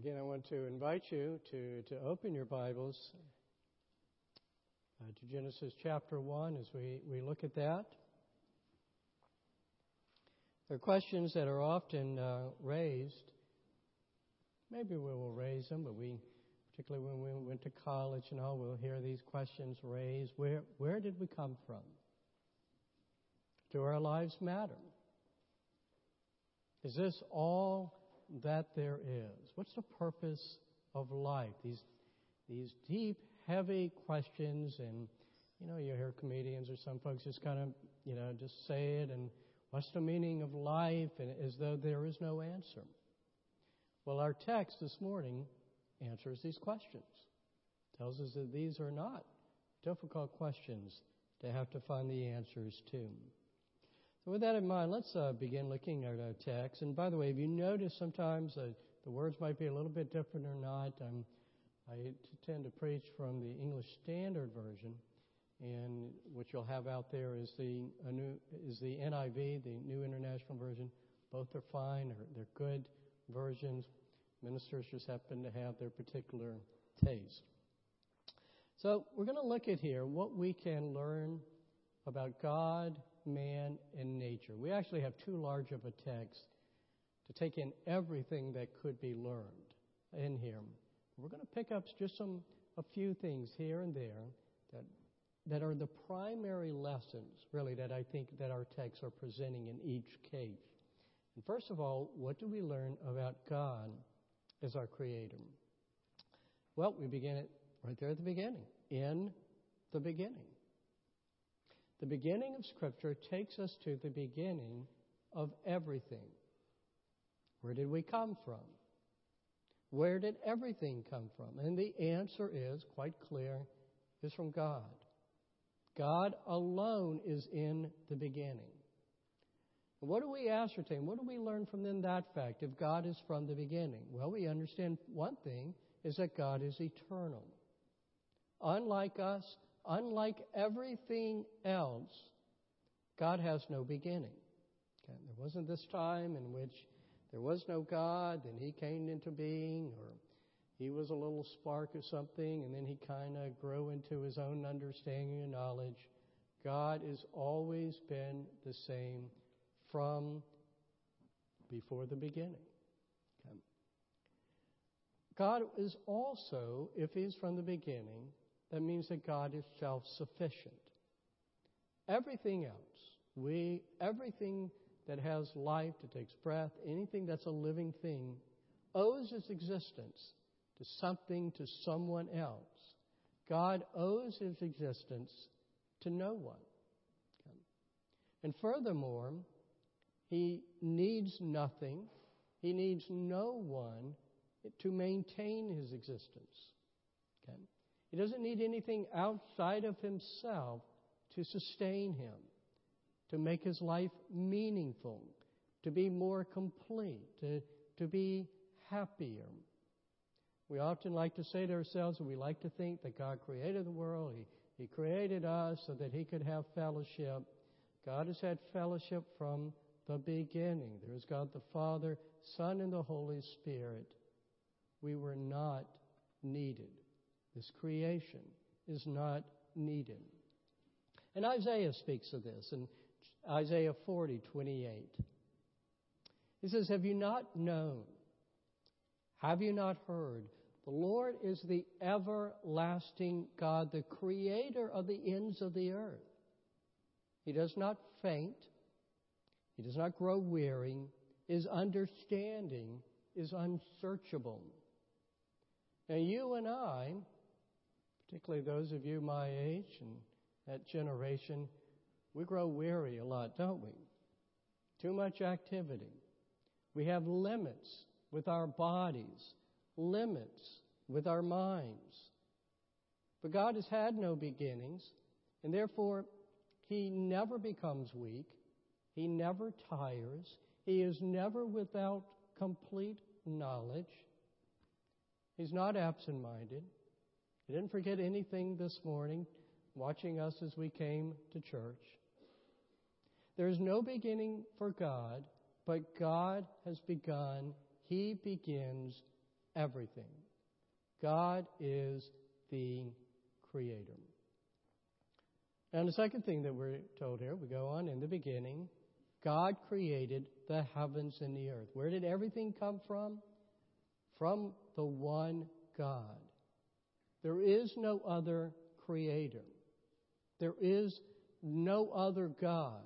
Again, I want to invite you to, to open your Bibles uh, to Genesis chapter 1 as we, we look at that. There are questions that are often uh, raised. Maybe we will raise them, but we, particularly when we went to college and all, we'll hear these questions raised. Where, where did we come from? Do our lives matter? Is this all that there is? What's the purpose of life? These, these deep, heavy questions, and you know, you hear comedians or some folks just kind of, you know, just say it, and what's the meaning of life, and as though there is no answer. Well, our text this morning answers these questions. Tells us that these are not difficult questions to have to find the answers to. So, with that in mind, let's uh, begin looking at our text. And by the way, if you notice sometimes uh, the words might be a little bit different or not, um, I tend to preach from the English Standard Version, and what you'll have out there is the new, is the NIV, the New International Version. Both are fine; they're, they're good versions. Ministers just happen to have their particular taste. So, we're going to look at here what we can learn about God man, and nature. We actually have too large of a text to take in everything that could be learned in here. We're going to pick up just some a few things here and there that that are the primary lessons, really, that I think that our texts are presenting in each case. And first of all, what do we learn about God as our Creator? Well, we begin it right there at the beginning. In the beginning. The beginning of Scripture takes us to the beginning of everything. Where did we come from? Where did everything come from? And the answer is quite clear is from God. God alone is in the beginning. What do we ascertain? What do we learn from then that fact if God is from the beginning? Well, we understand one thing is that God is eternal. Unlike us, unlike everything else, God has no beginning. Okay? There wasn't this time in which there was no God, and He came into being, or He was a little spark of something, and then He kind of grew into His own understanding and knowledge. God has always been the same from before the beginning. God is also, if He's from the beginning, that means that God is self sufficient. Everything else, we, everything that has life, that takes breath, anything that's a living thing, owes its existence to something, to someone else. God owes his existence to no one. And furthermore, he needs nothing, he needs no one to maintain his existence. He doesn't need anything outside of himself to sustain him, to make his life meaningful, to be more complete, to, to be happier. We often like to say to ourselves, and we like to think that God created the world, He, he created us so that He could have fellowship. God has had fellowship from the beginning. There is God the Father, Son, and the Holy Spirit. We were not needed. This creation is not needed. And Isaiah speaks of this in Isaiah 40, 28. He says, Have you not known? Have you not heard? The Lord is the everlasting God, the creator of the ends of the earth. He does not faint. He does not grow weary. His understanding is unsearchable. And you and I particularly those of you my age and that generation, we grow weary a lot, don't we? Too much activity. We have limits with our bodies, limits with our minds. But God has had no beginnings, and therefore He never becomes weak. He never tires. He is never without complete knowledge. He's not absent minded. He didn't forget anything this morning, watching us as we came to church. There is no beginning for God, but God has begun. He begins everything. God is the creator. And the second thing that we're told here, we go on in the beginning, God created the heavens and the earth. Where did everything come from? From the one God. There is no other creator. There is no other God.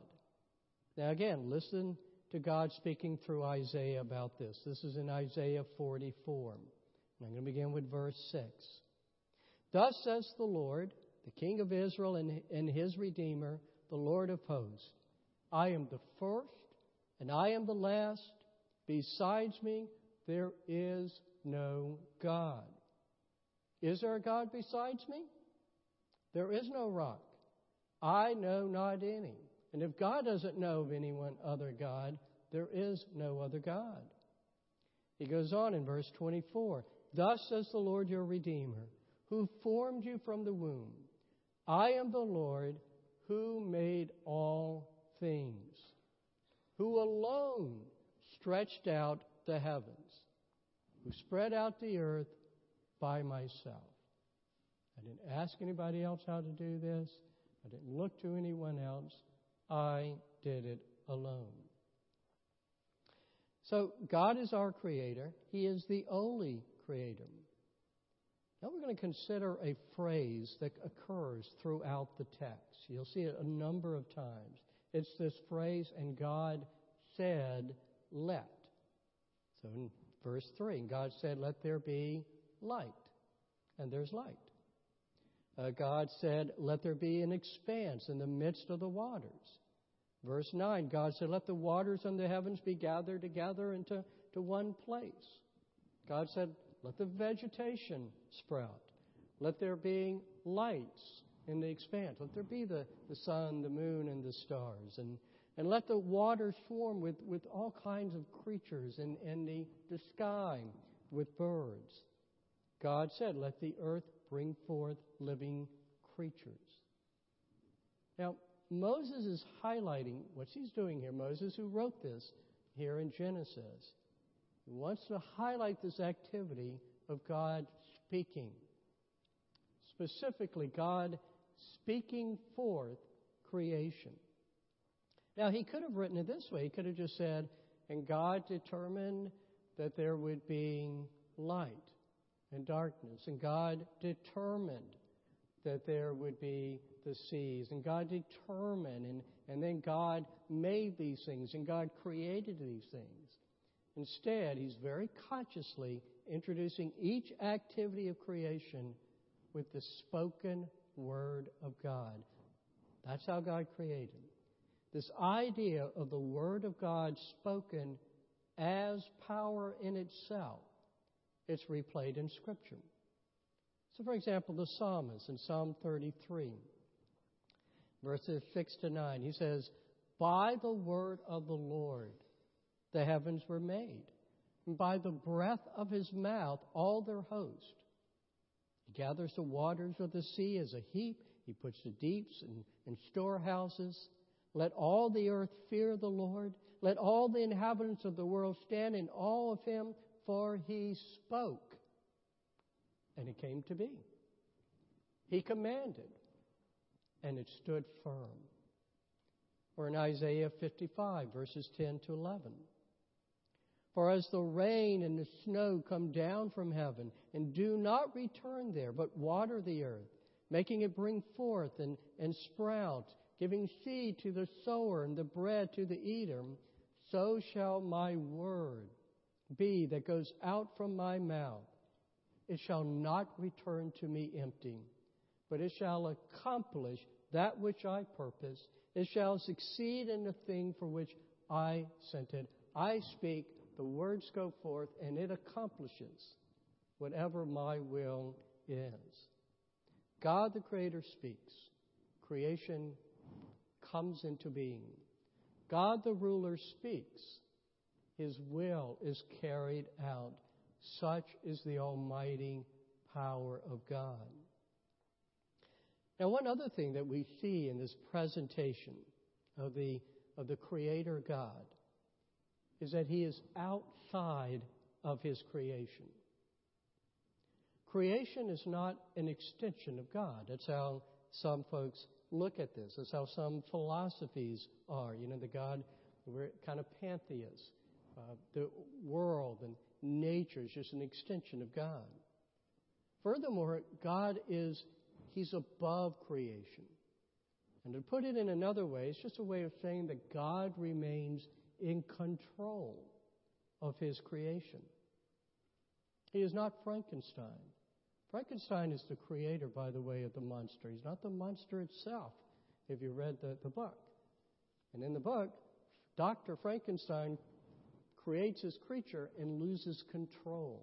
Now, again, listen to God speaking through Isaiah about this. This is in Isaiah 44. And I'm going to begin with verse 6. Thus says the Lord, the King of Israel and, and his Redeemer, the Lord of hosts I am the first and I am the last. Besides me, there is no God. Is there a God besides me? There is no rock. I know not any. And if God doesn't know of any one other God, there is no other God. He goes on in verse 24 Thus says the Lord your Redeemer, who formed you from the womb. I am the Lord who made all things, who alone stretched out the heavens, who spread out the earth by myself. I didn't ask anybody else how to do this. I didn't look to anyone else. I did it alone. So, God is our creator. He is the only creator. Now, we're going to consider a phrase that occurs throughout the text. You'll see it a number of times. It's this phrase, and God said, let. So, in verse 3, God said, let there be light. And there's light. Uh, God said, Let there be an expanse in the midst of the waters. Verse 9, God said, Let the waters and the heavens be gathered together into to one place. God said, Let the vegetation sprout. Let there be lights in the expanse. Let there be the, the sun, the moon, and the stars. And, and let the waters swarm with, with all kinds of creatures and, and the, the sky with birds. God said, Let the earth bring forth living creatures. Now, Moses is highlighting what he's doing here. Moses, who wrote this here in Genesis, wants to highlight this activity of God speaking. Specifically, God speaking forth creation. Now, he could have written it this way. He could have just said, and God determined that there would be light and darkness. And God determined that there would be the seas. And God determined, and, and then God made these things, and God created these things. Instead, He's very consciously introducing each activity of creation with the spoken Word of God. That's how God created. This idea of the Word of God spoken as power in itself it's replayed in Scripture. So, for example, the psalmist in Psalm 33, verses 6 to 9, he says, By the word of the Lord the heavens were made, and by the breath of his mouth all their host. He gathers the waters of the sea as a heap, he puts the deeps in, in storehouses. Let all the earth fear the Lord. Let all the inhabitants of the world stand in awe of him, for he spoke, and it came to be. He commanded, and it stood firm. Or in Isaiah 55, verses 10 to 11. For as the rain and the snow come down from heaven, and do not return there, but water the earth, making it bring forth and, and sprout, giving seed to the sower and the bread to the eater, so shall my word be that goes out from my mouth. It shall not return to me empty, but it shall accomplish that which I purpose. It shall succeed in the thing for which I sent it. I speak, the words go forth, and it accomplishes whatever my will is. God the Creator speaks. Creation comes into being. God the Ruler speaks. His will is carried out. Such is the almighty power of God. Now, one other thing that we see in this presentation of the, of the Creator God is that He is outside of His creation. creation is not an extension of God. That's how some folks look at this. That's how some philosophies are. You know, the God, we're kind of pantheists. Uh, the world and nature is just an extension of God. Furthermore, God is, He's above creation. And to put it in another way, it's just a way of saying that God remains in control of His creation. He is not Frankenstein. Frankenstein is the creator, by the way, of the monster. He's not the monster itself, if you read the, the book. And in the book, Dr. Frankenstein creates his creature and loses control.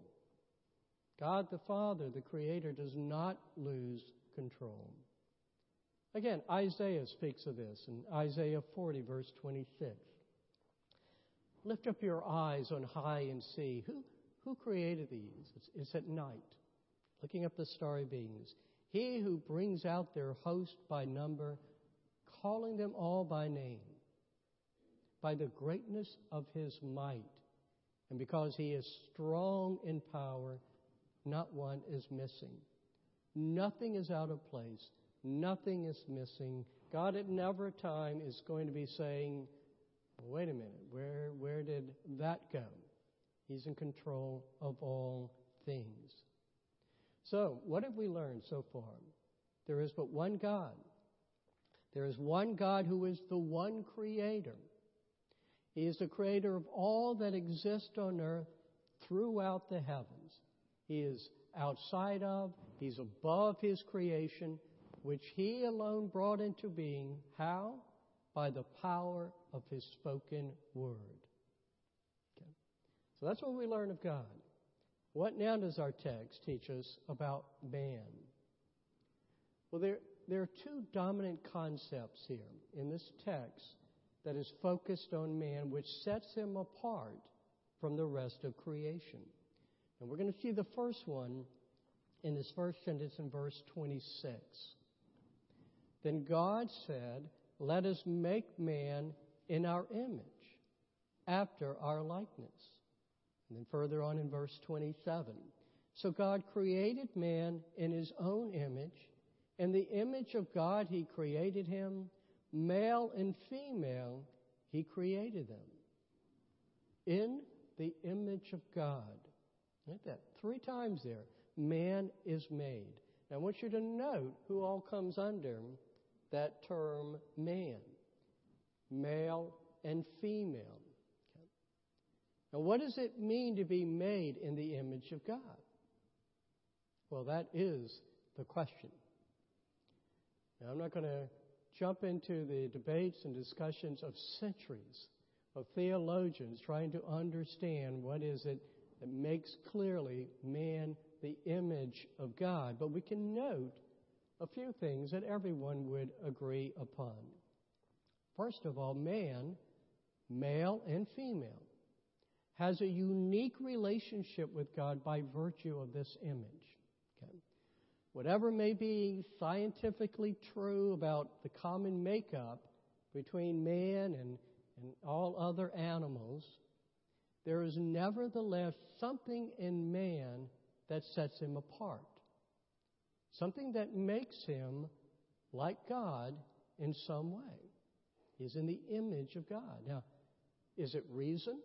God the Father, the Creator, does not lose control. Again, Isaiah speaks of this in Isaiah 40, verse 26. Lift up your eyes on high and see. Who, who created these? It's, it's at night, looking up the starry beings. He who brings out their host by number, calling them all by name by the greatness of his might. And because he is strong in power, not one is missing. Nothing is out of place. Nothing is missing. God at never time is going to be saying, wait a minute, where, where did that go? He's in control of all things. So, what have we learned so far? There is but one God. There is one God who is the one creator. He is the creator of all that exists on earth throughout the heavens. He is outside of, he's above his creation, which he alone brought into being. How? By the power of his spoken word. Okay. So that's what we learn of God. What now does our text teach us about man? Well, there, there are two dominant concepts here in this text that is focused on man, which sets him apart from the rest of creation. And we're going to see the first one in this first sentence in verse 26. Then God said, Let us make man in our image, after our likeness. And then further on in verse 27. So God created man in his own image. In the image of God, he created him. Male and female, he created them. In the image of God. Like that. Three times there. Man is made. Now I want you to note who all comes under that term man. Male and female. Okay. Now what does it mean to be made in the image of God? Well, that is the question. Now I'm not going to jump into the debates and discussions of centuries of theologians trying to understand what is it that makes clearly man the image of God. But we can note a few things that everyone would agree upon. First of all, man, male and female, has a unique relationship with God by virtue of this image whatever may be scientifically true about the common makeup between man and, and all other animals, there is nevertheless something in man that sets him apart. Something that makes him like God in some way. He's in the image of God. Now, is it reason?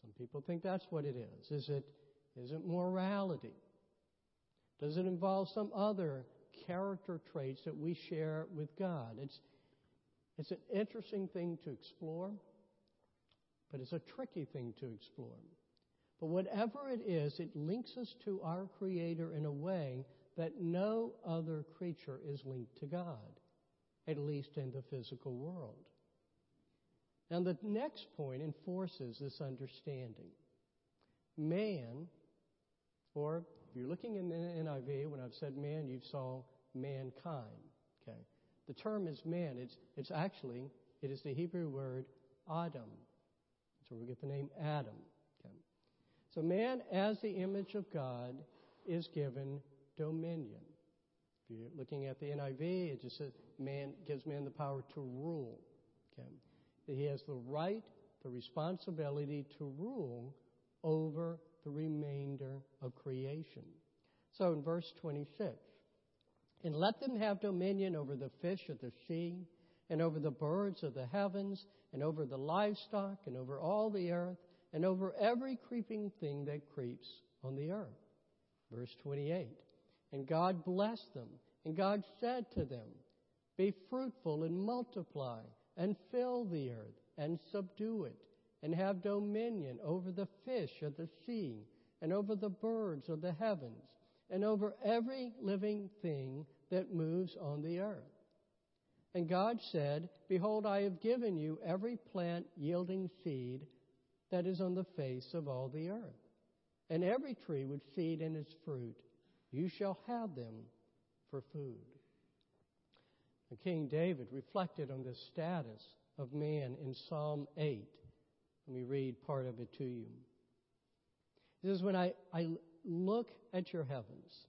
Some people think that's what it is. Is it, is it morality? Does it involve some other character traits that we share with God? It's, it's an interesting thing to explore, but it's a tricky thing to explore. But whatever it is, it links us to our Creator in a way that no other creature is linked to God, at least in the physical world. Now, the next point enforces this understanding. Man, or if you're looking in the NIV, when I've said man, you've saw mankind. Okay. The term is man. It's, it's actually, it is the Hebrew word Adam. That's where we get the name Adam. Okay. So man, as the image of God, is given dominion. If you're looking at the NIV, it just says man gives man the power to rule. Okay. He has the right, the responsibility to rule over the remainder of creation. So in verse 26, and let them have dominion over the fish of the sea, and over the birds of the heavens, and over the livestock, and over all the earth, and over every creeping thing that creeps on the earth. Verse 28. And God blessed them, and God said to them, Be fruitful and multiply, and fill the earth, and subdue it, and have dominion over the fish of the sea, and over the birds of the heavens, and over every living thing that moves on the earth. And God said, Behold, I have given you every plant yielding seed that is on the face of all the earth, and every tree with seed in its fruit. You shall have them for food. And King David reflected on the status of man in Psalm 8. Let me read part of it to you. This is When I, I look at your heavens,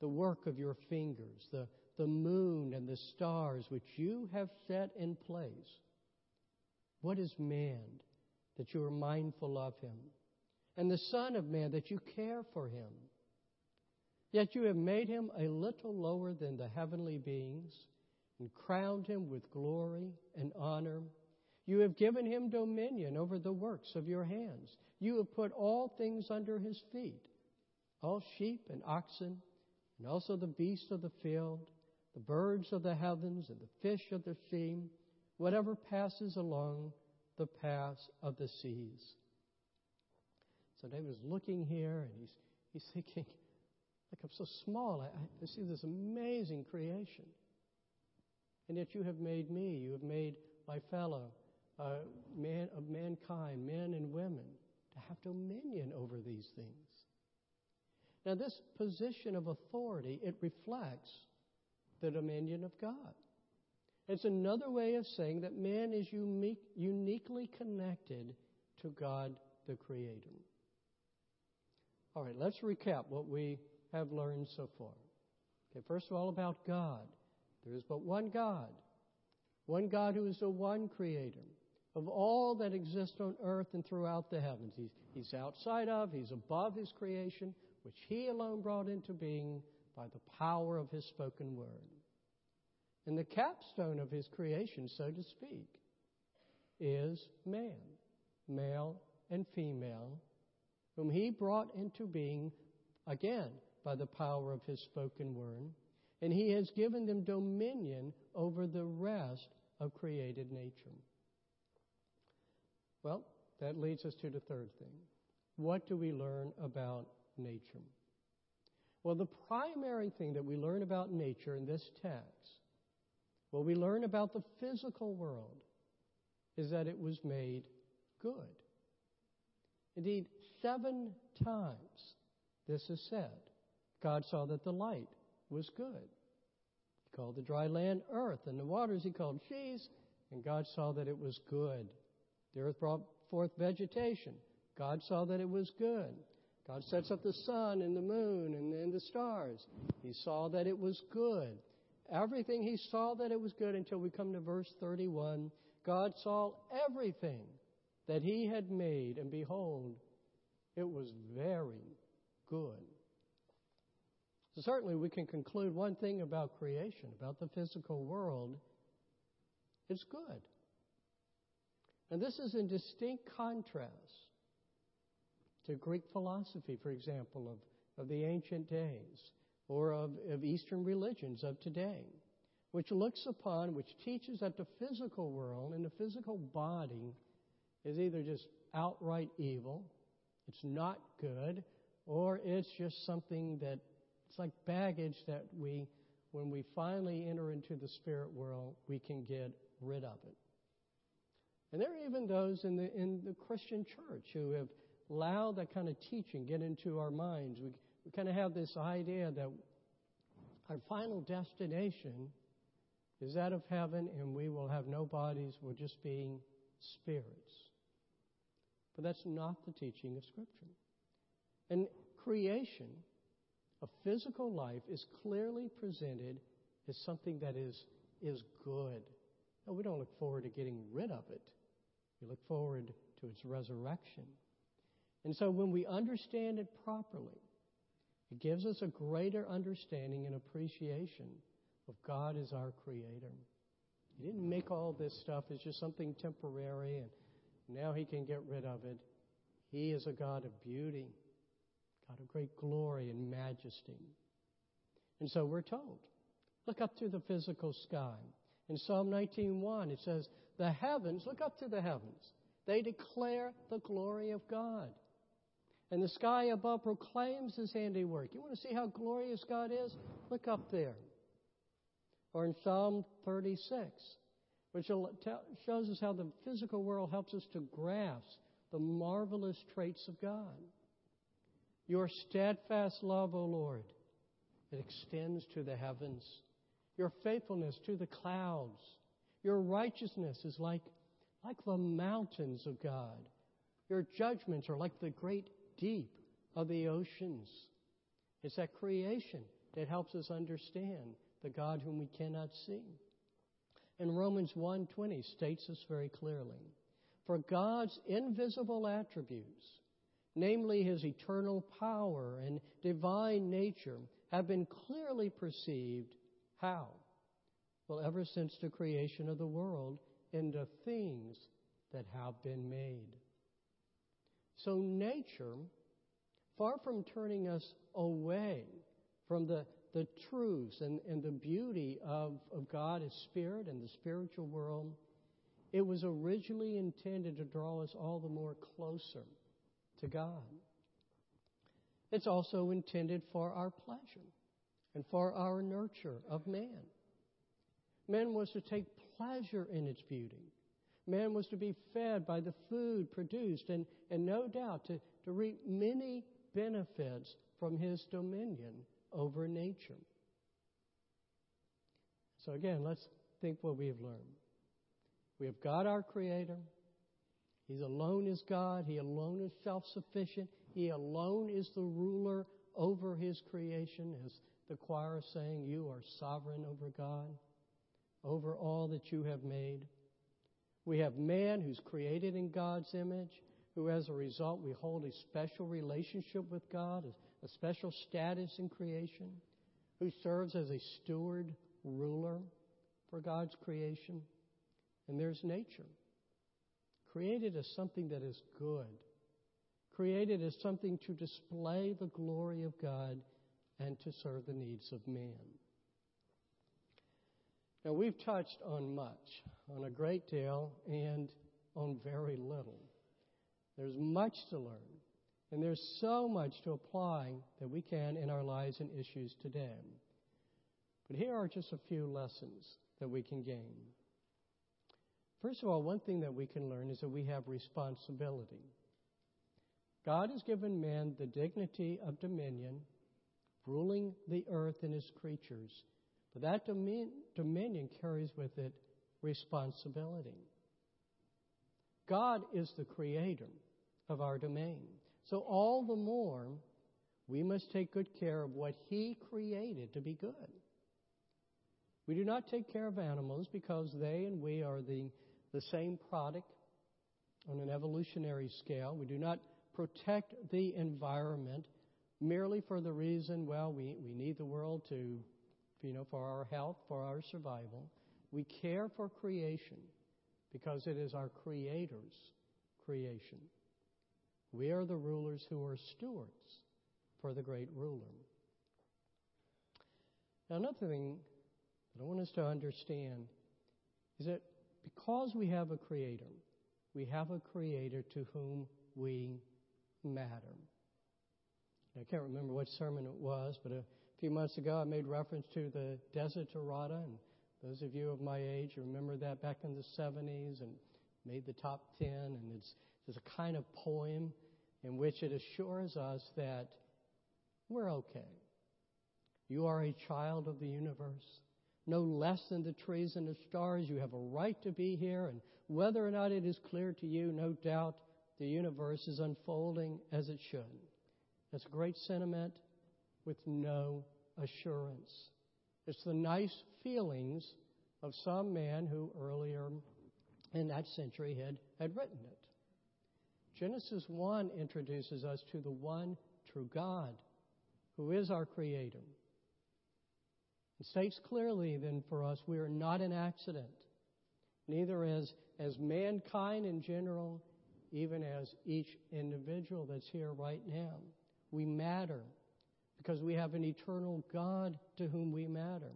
the work of your fingers, the, the moon and the stars which you have set in place, what is man that you are mindful of him? And the Son of Man that you care for him? Yet you have made him a little lower than the heavenly beings and crowned him with glory and honor. You have given him dominion over the works of your hands. You have put all things under his feet all sheep and oxen, and also the beasts of the field, the birds of the heavens, and the fish of the sea, whatever passes along the paths of the seas. So David's looking here and he's, he's thinking, like I'm so small. I, I see this amazing creation. And yet you have made me, you have made my fellow uh, man of mankind, men and women, to have dominion over these things. Now, this position of authority, it reflects the dominion of God. It's another way of saying that man is unique, uniquely connected to God the Creator. All right, let's recap what we have learned so far. Okay, first of all, about God. There is but one God, one God who is the one Creator of all that exists on earth and throughout the heavens. He's, he's outside of, He's above His creation, which He alone brought into being by the power of His spoken word. And the capstone of His creation, so to speak, is man, male and female, whom He brought into being, again, by the power of His spoken word. And He has given them dominion over the rest of created nature. Well, that leads us to the third thing. What do we learn about nature? Well, the primary thing that we learn about nature in this text, what we learn about the physical world, is that it was made good. Indeed, seven times this is said. God saw that the light was good. He called the dry land earth, and the waters he called seas, and God saw that it was good. The earth brought forth vegetation. God saw that it was good. God sets up the sun and the moon and, and the stars. He saw that it was good. Everything he saw that it was good until we come to verse 31. God saw everything that he had made, and behold, it was very good. So certainly we can conclude one thing about creation, about the physical world. It's good. And this is in distinct contrast to Greek philosophy, for example, of, of the ancient days, or of, of Eastern religions of today, which looks upon, which teaches that the physical world and the physical body is either just outright evil, it's not good, or it's just something that it's like baggage that we, when we finally enter into the spirit world, we can get rid of it. And there are even those in the, in the Christian church who have allowed that kind of teaching get into our minds. We, we kind of have this idea that our final destination is that of heaven and we will have no bodies, we'll just be spirits. But that's not the teaching of Scripture. And creation, a physical life, is clearly presented as something that is, is good. No, we don't look forward to getting rid of it. We look forward to its resurrection. And so when we understand it properly, It gives us a greater understanding and appreciation of God as our Creator. He didn't make all this stuff it's just something temporary and now He can get rid of it. He is a God of beauty, God of great glory and majesty. And so we're told look up to the physical sky. In Psalm 19:1 it says, "The heavens, look up to the heavens. They declare the glory of God." And the sky above proclaims his handiwork. You want to see how glorious God is? Look up there. Or in Psalm 36, which shows us how the physical world helps us to grasp the marvelous traits of God. Your steadfast love, O Lord, it extends to the heavens. Your faithfulness to the clouds. Your righteousness is like, like the mountains of God. Your judgments are like the great deep of the oceans. It's that creation that helps us understand the God whom we cannot see. And Romans 1:20 states this very clearly. For God's invisible attributes, namely his eternal power and divine nature, have been clearly perceived how? Well, ever since the creation of the world in the things that have been made. So nature, far from turning us away from the, the truths and, and the beauty of, of God as spirit and the spiritual world, it was originally intended to draw us all the more closer to God. It's also intended for our pleasure and for our nurture of man. Man was to take pleasure in its beauty. Man was to be fed by the food produced and, and no doubt to, to reap many benefits from his dominion over nature. So again, let's think what we have learned. We have God our Creator. He alone is God. He alone is self sufficient. He alone is the ruler over His creation, as the choir saying, You are sovereign over God, over all that you have made. We have man who's created in God's image, who as a result we hold a special relationship with God, a special status in creation, who serves as a steward, ruler for God's creation. And there's nature, created as something that is good, created as something to display the glory of God and to serve the needs of man. Now, we've touched on much, on a great deal, and on very little. There's much to learn, and there's so much to apply that we can in our lives and issues today. But here are just a few lessons that we can gain. First of all, one thing that we can learn is that we have responsibility. God has given man the dignity of dominion, ruling the earth and its creatures. But that dominion carries with it responsibility. God is the creator of our domain. So, all the more, we must take good care of what He created to be good. We do not take care of animals because they and we are the the same product on an evolutionary scale. We do not protect the environment merely for the reason, well, we, we need the world to, you know, for our health, for our survival. We care for creation because it is our Creator's creation. We are the rulers who are stewards for the great ruler. Now, another thing that I want us to understand is that because we have a Creator, we have a Creator to whom we matter. I can't remember what sermon it was, but a few months ago I made reference to the Desiderata, and those of you of my age remember that back in the 70s and made the top 10, and it's, it's a kind of poem in which it assures us that we're okay. You are a child of the universe no less than the trees and the stars. You have a right to be here, and whether or not it is clear to you, no doubt the universe is unfolding as it should. That's a great sentiment with no assurance. It's the nice feelings of some man who earlier in that century had, had written it. Genesis 1 introduces us to the one true God, who is our Creator. It states clearly then for us we are not an accident, neither as, as mankind in general, even as each individual that's here right now. We matter because we have an eternal God to whom we matter.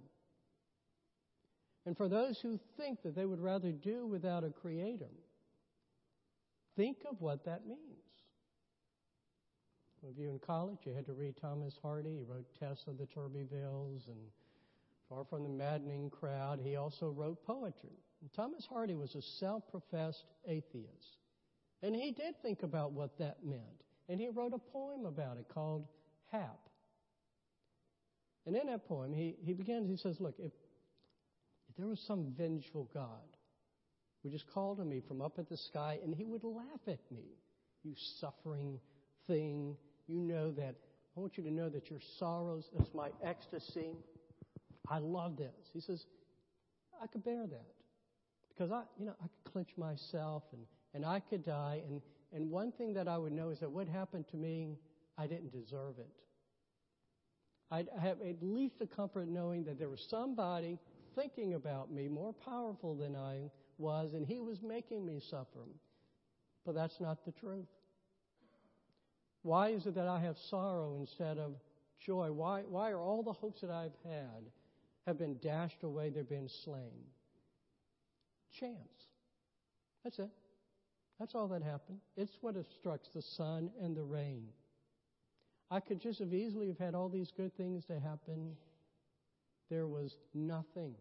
And for those who think that they would rather do without a creator, think of what that means. Some of you in college, you had to read Thomas Hardy. He wrote Tess of the d'Urbervilles and Far from the Maddening Crowd. He also wrote poetry. And Thomas Hardy was a self professed atheist. And he did think about what that meant. And he wrote a poem about it called Hap. And in that poem, he, he begins, he says, Look, if, if there was some vengeful God who just called to me from up at the sky and he would laugh at me, you suffering thing, you know that, I want you to know that your sorrows is my ecstasy. I love this. He says, I could bear that. Because I, you know, I could clench myself and, and I could die. And, and one thing that I would know is that what happened to me, I didn't deserve it. I'd have at least the comfort knowing that there was somebody thinking about me more powerful than I was, and he was making me suffer. But that's not the truth. Why is it that I have sorrow instead of joy? Why, why are all the hopes that I've had have been dashed away, they've been slain? Chance. That's it. That's all that happened. It's what obstructs the sun and the rain. I could just have easily have had all these good things to happen. There was nothing.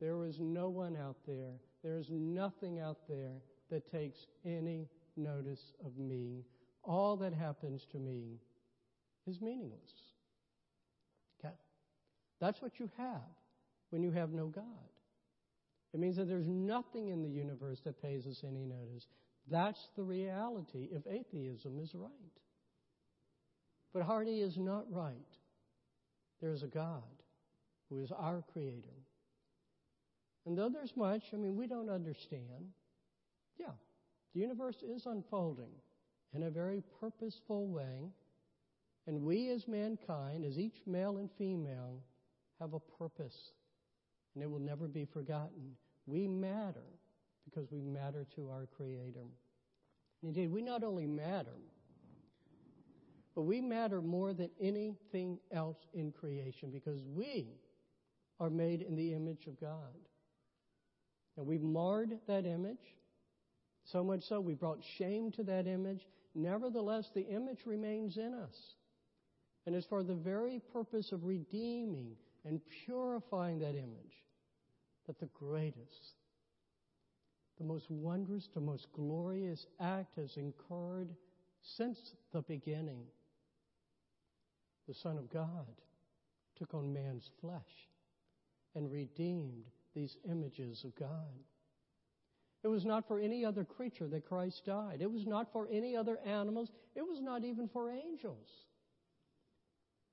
There was no one out there. There is nothing out there that takes any notice of me. All that happens to me is meaningless. Okay? That's what you have when you have no God. It means that there's nothing in the universe that pays us any notice. That's the reality if atheism is right. But Hardy is not right. There is a God who is our Creator. And though there's much, I mean, we don't understand, yeah, the universe is unfolding in a very purposeful way. And we as mankind, as each male and female, have a purpose. And it will never be forgotten. We matter because we matter to our Creator. Indeed, we not only matter, but we matter more than anything else in creation because we are made in the image of God. And we've marred that image, so much so we brought shame to that image. Nevertheless, the image remains in us. And it's for the very purpose of redeeming and purifying that image that the greatest, the most wondrous, the most glorious act has incurred since the beginning the Son of God, took on man's flesh and redeemed these images of God. It was not for any other creature that Christ died. It was not for any other animals. It was not even for angels.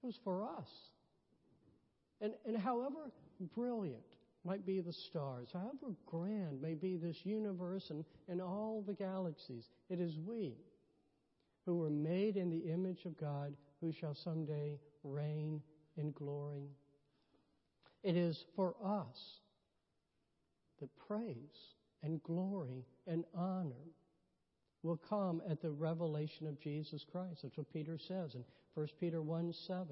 It was for us. And, and however brilliant might be the stars, however grand may be this universe and, and all the galaxies, it is we who were made in the image of God who shall someday reign in glory. It is for us that praise and glory and honor will come at the revelation of Jesus Christ. That's what Peter says in 1 Peter 1 7.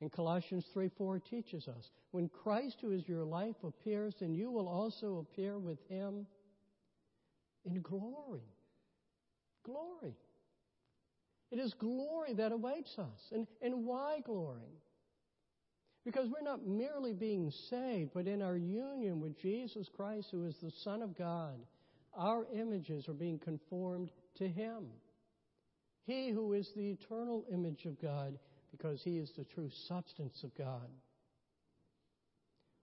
And Colossians 3:4 teaches us when Christ, who is your life, appears, then you will also appear with him in glory. Glory. It is glory that awaits us. And, and why glory? Because we're not merely being saved, but in our union with Jesus Christ, who is the Son of God, our images are being conformed to Him. He who is the eternal image of God, because He is the true substance of God.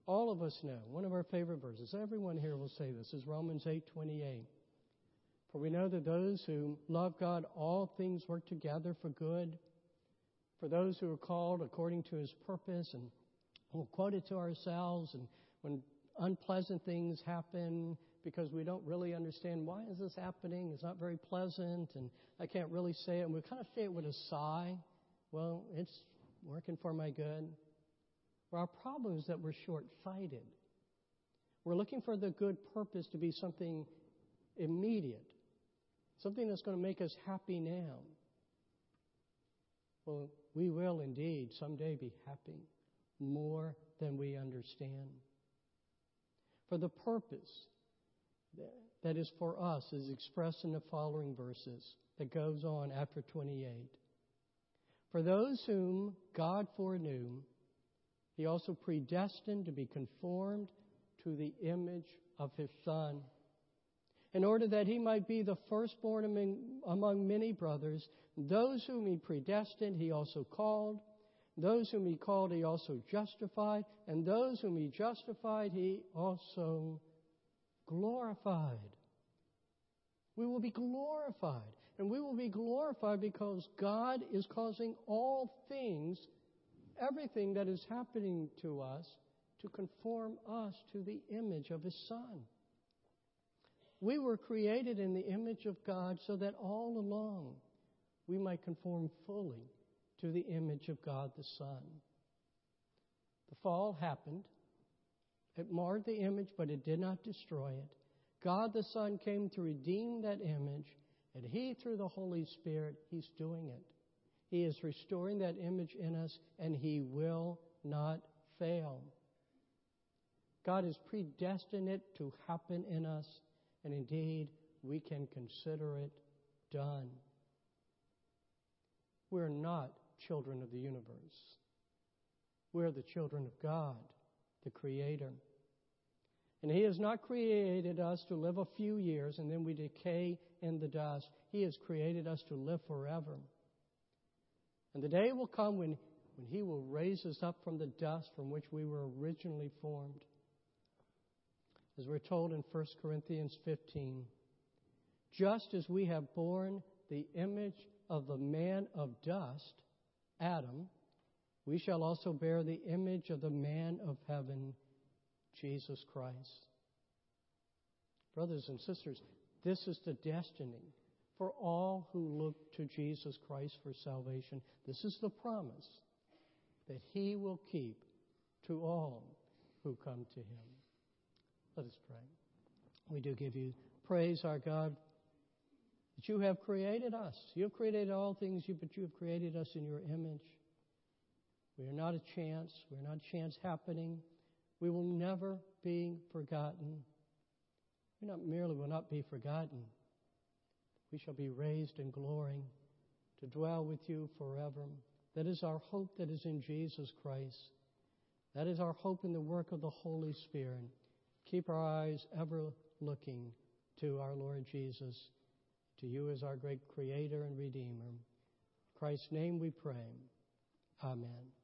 All of us know, one of our favorite verses, everyone here will say this, is Romans 8 28. For we know that those who love God, all things work together for good. For those who are called according to his purpose, and we'll quote it to ourselves, and when unpleasant things happen because we don't really understand why is this happening, it's not very pleasant, and I can't really say it, and we kind of say it with a sigh. Well, it's working for my good. Well, our problem is that we're short sighted. We're looking for the good purpose to be something immediate, something that's going to make us happy now. Well, we will indeed someday be happy more than we understand. For the purpose that is for us is expressed in the following verses that goes on after 28. For those whom God foreknew, he also predestined to be conformed to the image of his Son, in order that he might be the firstborn among, many brothers. Those whom he predestined, he also called. Those whom he called, he also justified. And those whom he justified, he also glorified. We will be glorified. And we will be glorified because God is causing all things, everything that is happening to us, to conform us to the image of His Son. We were created in the image of God so that all along we might conform fully to the image of God the Son. The fall happened. It marred the image, but it did not destroy it. God the Son came to redeem that image, and He, through the Holy Spirit, He's doing it. He is restoring that image in us, and He will not fail. God has predestined it to happen in us, and indeed, we can consider it done. We're not children of the universe. We're the children of God, the Creator. And He has not created us to live a few years and then we decay in the dust. He has created us to live forever. And the day will come when, when He will raise us up from the dust from which we were originally formed. As we're told in 1 Corinthians 15, just as we have borne the image of the man of dust, Adam, we shall also bear the image of the man of heaven, Jesus Christ. Brothers and sisters, this is the destiny for all who look to Jesus Christ for salvation. This is the promise that He will keep to all who come to Him. Let us pray. We do give you praise, our God, that you have created us. You have created all things, but you have created us in your image. We are not a chance. We're not a chance happening. We will never be forgotten. We not merely will not be forgotten. We shall be raised in glory to dwell with you forever. That is our hope that is in Jesus Christ. That is our hope in the work of the Holy Spirit. Keep our eyes ever looking to our Lord Jesus, to you as our great Creator and Redeemer. In Christ's name we pray. Amen.